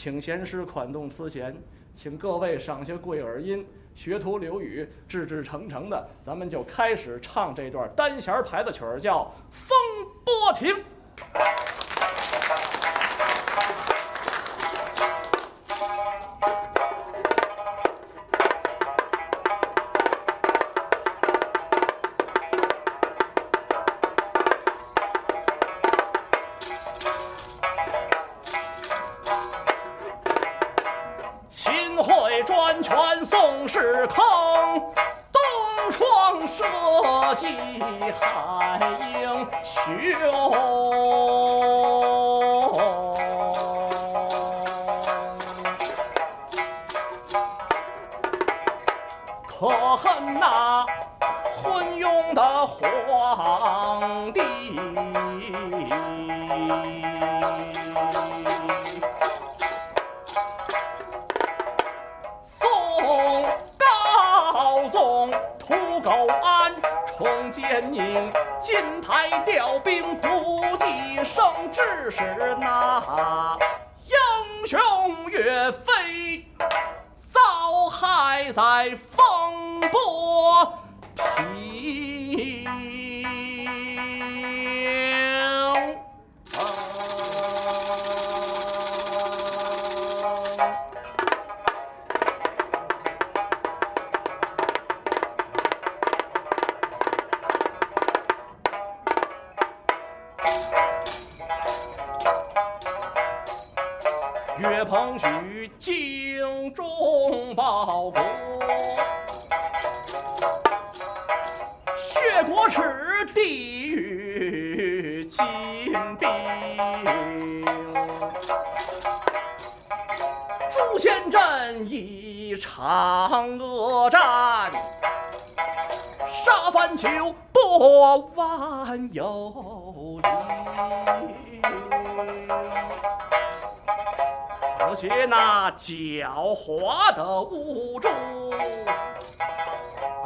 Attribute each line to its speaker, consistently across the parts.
Speaker 1: 请弦师款动词弦，请各位赏些贵耳音，学徒刘宇志志诚诚的，咱们就开始唱这段单弦牌的曲儿，叫《风波亭》。可恨那昏庸的皇帝。宋高宗屠狗安，重奸宁，金牌调兵不计生，致使那英雄岳飞遭害在风波平。杀翻球波万有理。可惜那狡猾的吴主，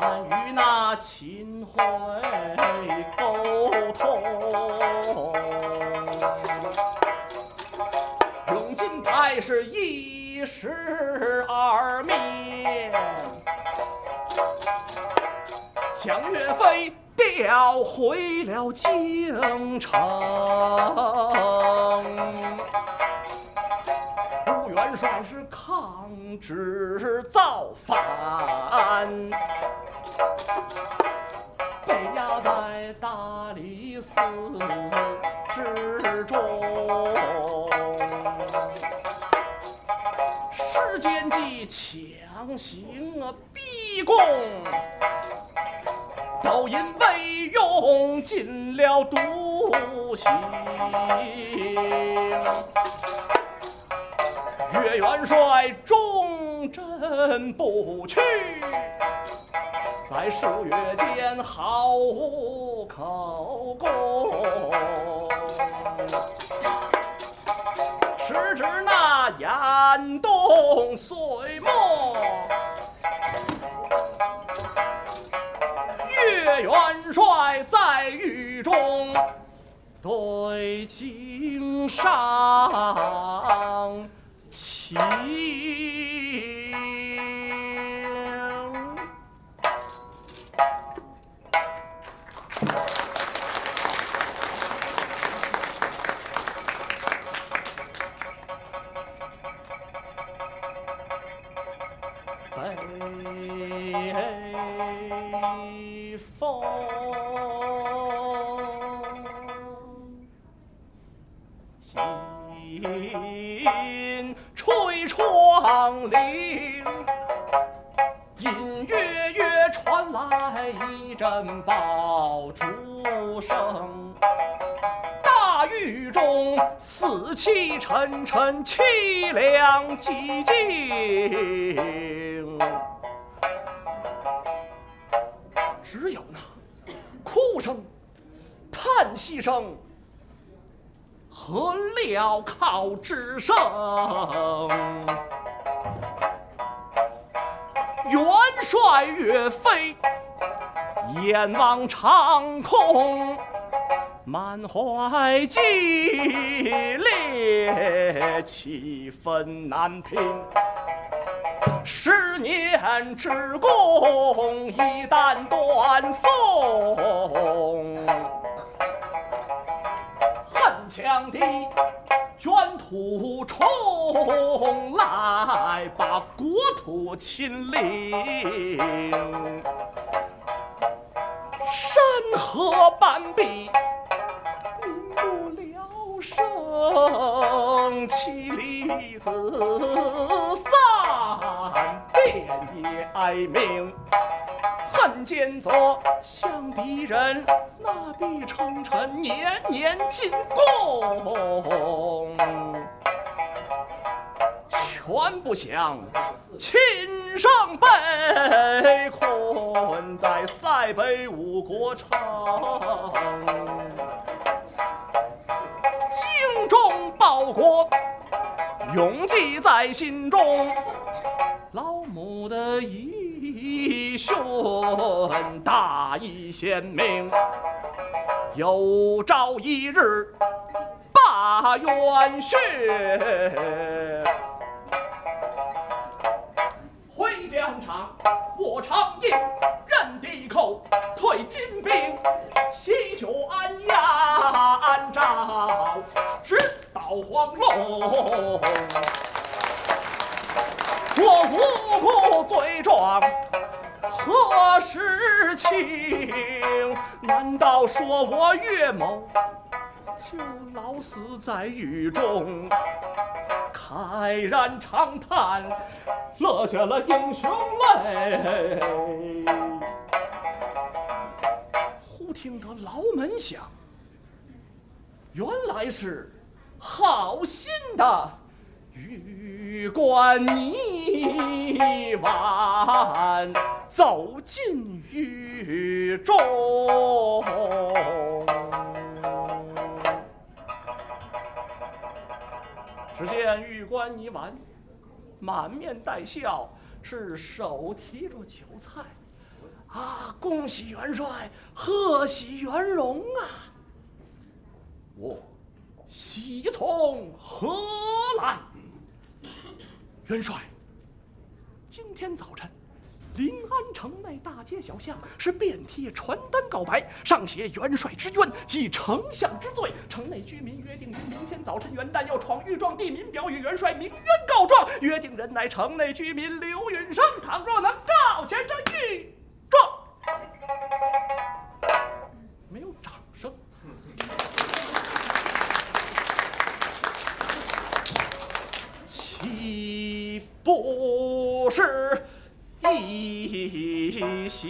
Speaker 1: 俺与那秦桧沟通，用金牌是一十二灭，将岳飞调回了京城。吴元帅是抗旨造反，被压在大理寺之中。时间计强行啊逼供，都因为用尽了毒刑。岳元帅忠贞不屈，在数月间毫无口供。时值那严冬岁末，元帅在狱中对京上情。风紧吹窗棂，隐约约传来一阵爆竹声。大狱中死气沉沉，凄凉寂静。只有哭声、叹息声和镣铐之声。元帅岳飞眼望长空，满怀激烈气分难平。十年之功一旦断送，卷土重来，把国土侵凌。山河半壁，民不聊生，妻离子散，遍野哀鸣。恨奸则向敌人，那必称臣年年进贡。全不想亲上被困在塞北五国城，精忠报国，永记在心中。老母的遗训大义鲜明，有朝一日把元勋。回疆场，我长缨，任敌寇，退金兵，西救安阳，安赵，直捣黄龙。我无辜罪状，何时清？难道说我岳某就老死在狱中？慨然长叹，落下了英雄泪。忽听得牢门响，原来是好心的玉官泥丸走进狱中。只见玉官泥丸满面带笑，是手提着酒菜，啊，恭喜元帅，贺喜元荣啊！我喜从何来？元帅，今天早晨。临安城内大街小巷是遍贴传单告白，上写元帅之冤及丞相之罪。城内居民约定于明天早晨元旦要闯御状地名表与元帅鸣冤告状。约定人乃城内居民刘允生，倘若能告前这御状，没有掌声，岂不是？一喜，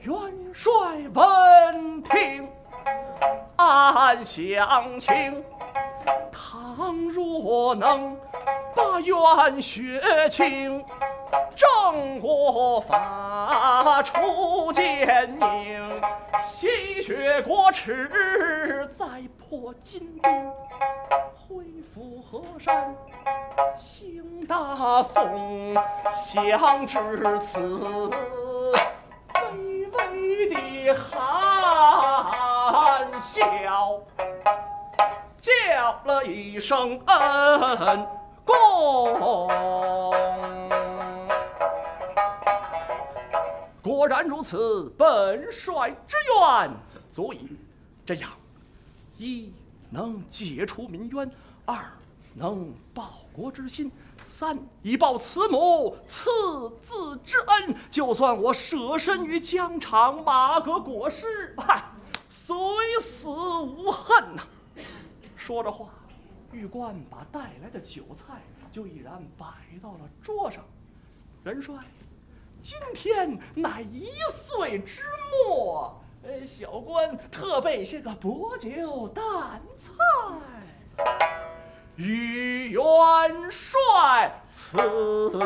Speaker 1: 元帅闻听暗想情，倘若能把冤血清，郑国发出奸佞，吸血国耻，再破金兵。恢复河山，兴大宋，想至此，微微的含笑，叫了一声恩公。果然如此，本帅之愿足矣。这样，一。能解除民冤，二能报国之心，三以报慈母赐子之恩。就算我舍身于疆场，马革裹尸，嗨，虽死无恨呐。说着话，玉官把带来的酒菜就已然摆到了桌上。元帅，今天乃一岁之末。呃小官特备些个薄酒淡菜，与元帅辞岁。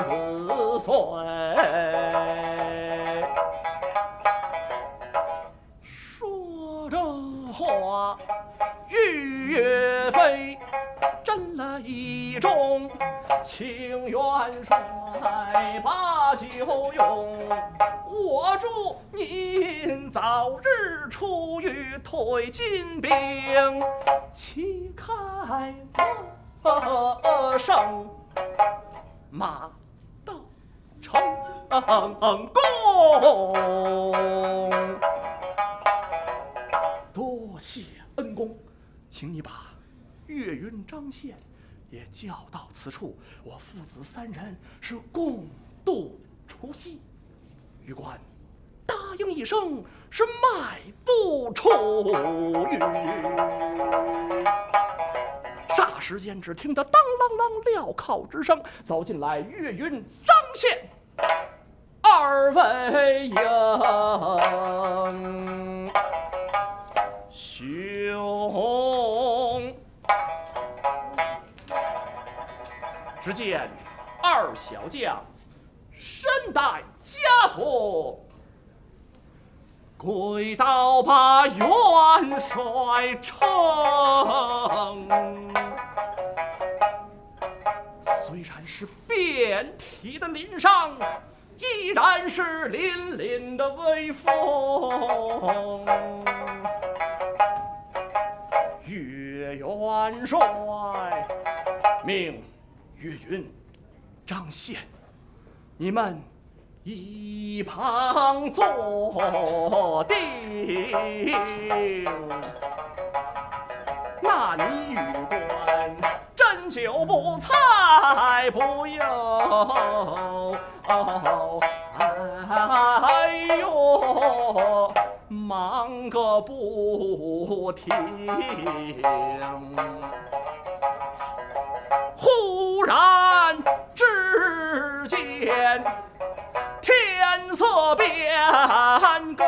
Speaker 1: 说着话，玉岳飞斟了一盅，请元帅把酒用。我祝您早日出狱退金兵，旗开得上，马到成功。多谢恩公，请你把岳云、张宪也叫到此处，我父子三人是共度除夕。玉官答应一声，是迈步出狱。霎时间，只听得当啷啷镣铐之声，走进来岳云、张宪二位英雄。只见二小将身带枷锁，跪倒把元帅称。是遍体的鳞伤，依然是凛凛的威风。岳元帅命岳云、张宪，你们一旁坐定。那你与我酒不菜不忧，哎呦，忙个不停。忽然之间，天色变更，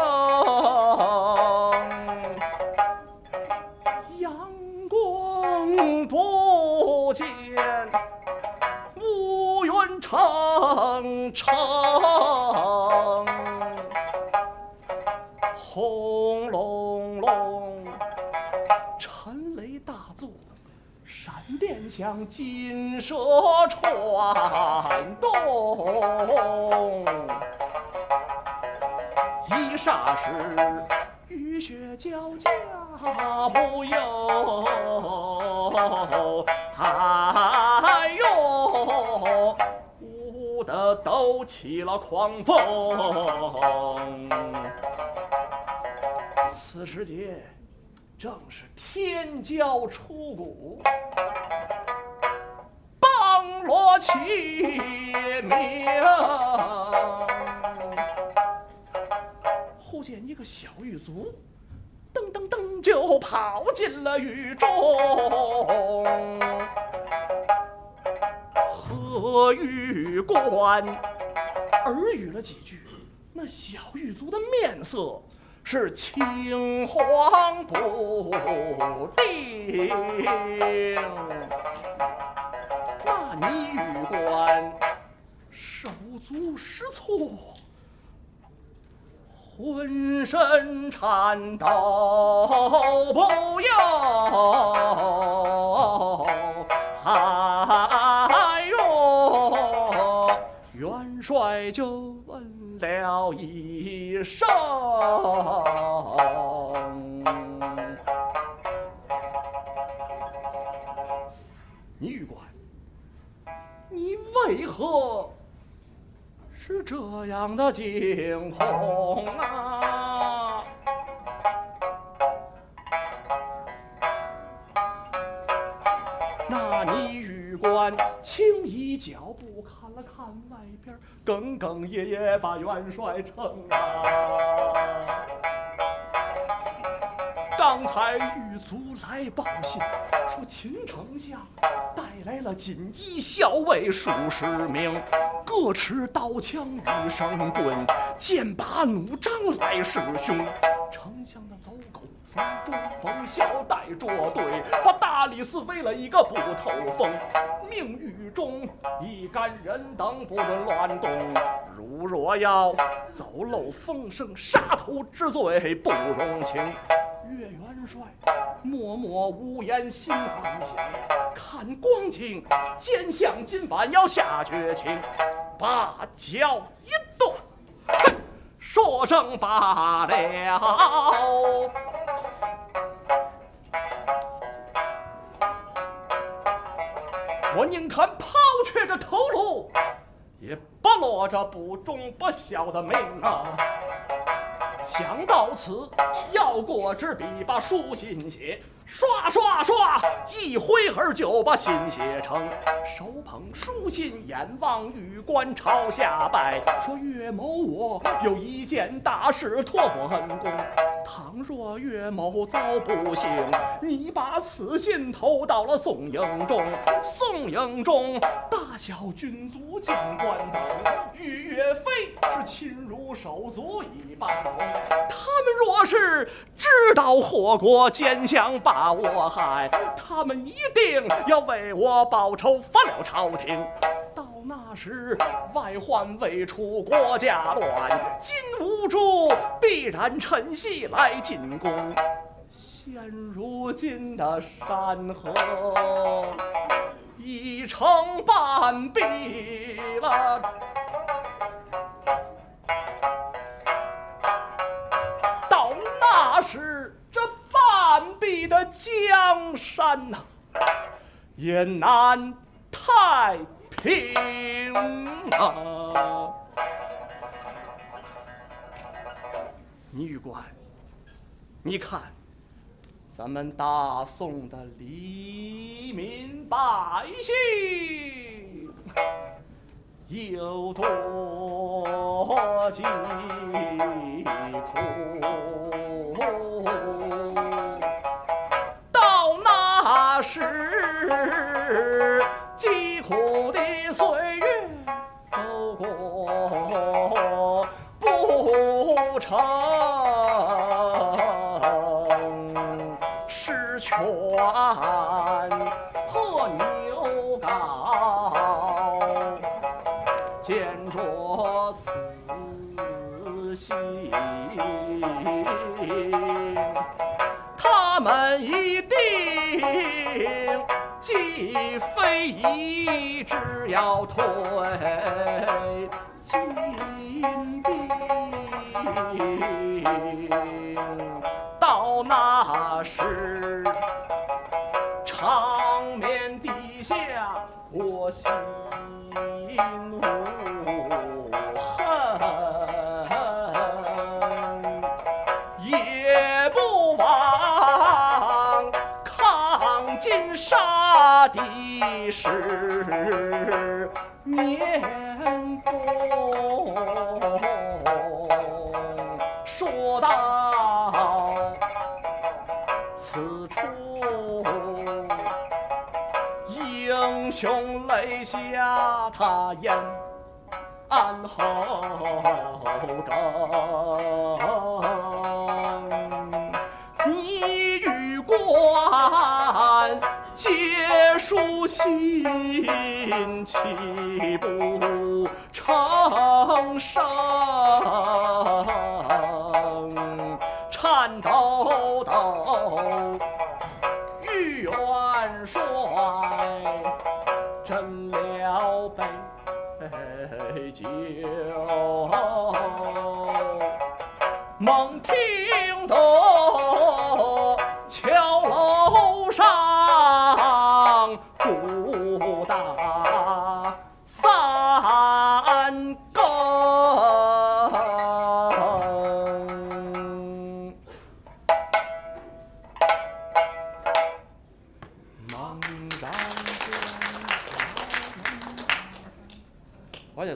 Speaker 1: 城，轰隆隆，沉雷大作。闪电响，金蛇窜动，一霎时雨雪交加不由，哎呜的抖起了狂风。此时节。正是天骄出谷，邦罗齐鸣。忽见一个小狱卒，噔噔噔就跑进了狱中。和狱官耳语了几句，那小狱卒的面色。是青黄不定，那你玉官手足失措，浑身颤抖不由，哎帅就问。了一声，你玉官，你为何是这样的惊恐啊？那你玉官轻移脚步，看了看外边，哽哽咽咽把元帅称啊。刚才狱卒来报信，说秦丞相带来了锦衣校尉数十名，各持刀枪与绳棍，剑拔弩张来势凶。丞相的走风中风小带着对，把大理寺围了一个不透风。命狱中一干人等不准乱动，如若要走漏风声，杀头之罪不容情。岳元帅默默无言心暗想。看光景，奸相今晚要下绝情，把脚一跺，哼，说声罢了。我宁肯抛却这头颅，也不落这不忠不孝的命啊！想到此，要过纸笔，把书信写。刷刷刷，一挥而就把信写成。手捧书信，眼望玉官朝下拜，说岳某我有一件大事托付恩公。倘若岳某遭不幸，你把此信投到了宋营中。宋营中大小军卒将官等，与岳飞是亲如手足一般。他们若是知道祸国奸相把。把我害，他们一定要为我报仇，反了朝廷。到那时，外患未除，国家乱，金无珠必然趁隙来进攻。现如今的山河已成半壁了，你的江山呐，也难太平啊！女官，你看，咱们大宋的黎民百姓有多疾苦。是既非一只要退金兵，到那时长眠地下我心是年公，说到此处，英雄泪下他咽喉根，书信，岂不成声？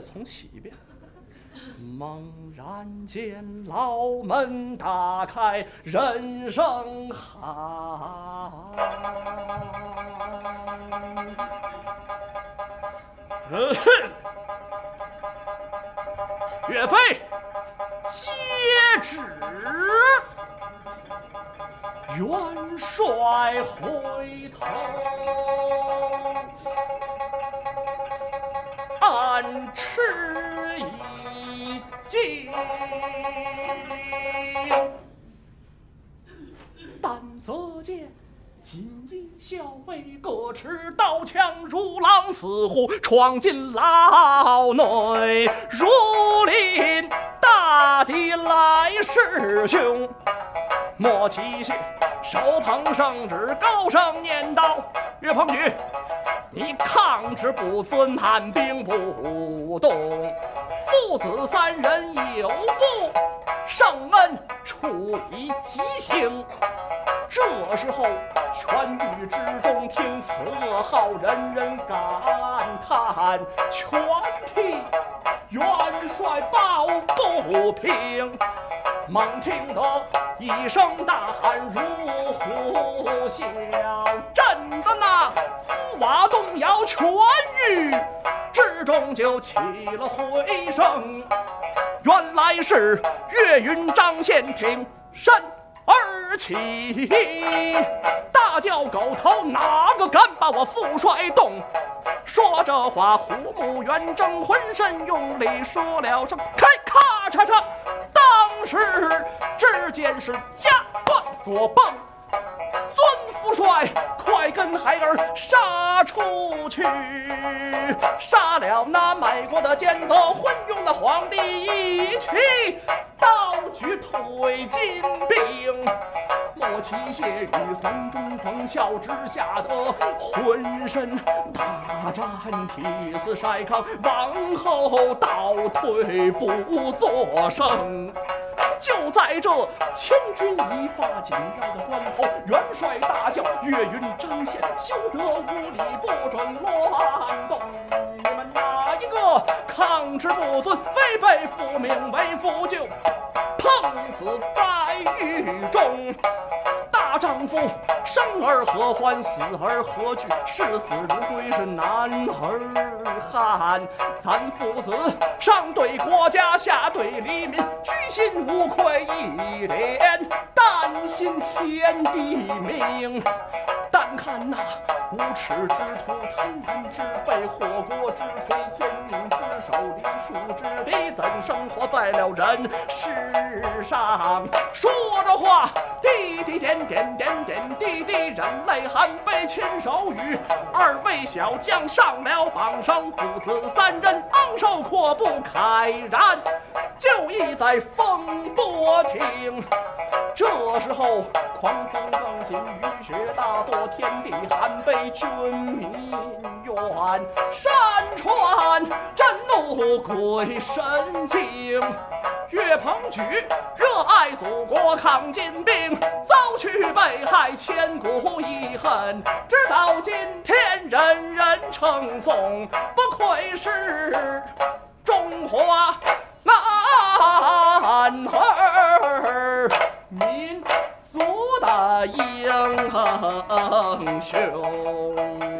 Speaker 1: 重启一遍。猛然间，牢门打开，人声喊。岳飞，接旨。元帅回头。一惊，但则见。锦衣校尉各持刀枪，如狼似虎，闯进牢内，如临大敌来势凶。莫奇谢手捧圣旨，高声念道：“岳鹏举，你抗旨不遵，按兵不动，父子三人有负圣恩，处以极刑。”这时候，全狱之中听此噩耗，人人感叹，全替元帅抱不平。猛听得一声大喊如虎啸，震得那屋瓦动摇，全狱中就起了回声。原来是岳云张宪挺身。而起，大叫狗头，哪个敢把我父帅动？说着话，胡木元正浑身用力，说了声开，咔嚓嚓，当时只见是夹断所崩。尊父帅，快跟孩儿杀出去，杀了那卖国的奸贼昏庸的皇帝一起，刀举退金兵。莫奇谢于风中风笑之下的浑身大战，涕泗筛糠，往后倒退不作声。就在这千钧一发紧要的关头，元帅大叫：“岳云张宪，休得无礼，不准乱动！你们哪一个抗旨不遵，违背父命，为父就碰死在狱中！”大丈夫生而何欢，死而何惧？视死如归是男儿汉。咱父子上对国家，下对黎民，居心无愧一点，担心天地明。看那无耻之徒，贪婪之辈，祸国之魁，奸佞之首，隶属之敌，怎生活在了人世上？说着话，滴滴点点点点滴滴，人泪含悲亲手语。二位小将上了榜上，父子三人昂首阔步慨然，就义在风波亭。这时候，狂风更劲，雨雪大作，天地寒悲，军民怨，山川震怒鬼神惊。岳鹏举热爱祖国，抗金兵，遭去被害，千古遗恨。直到今天，人人称颂，不愧是中华男儿。民族的英雄。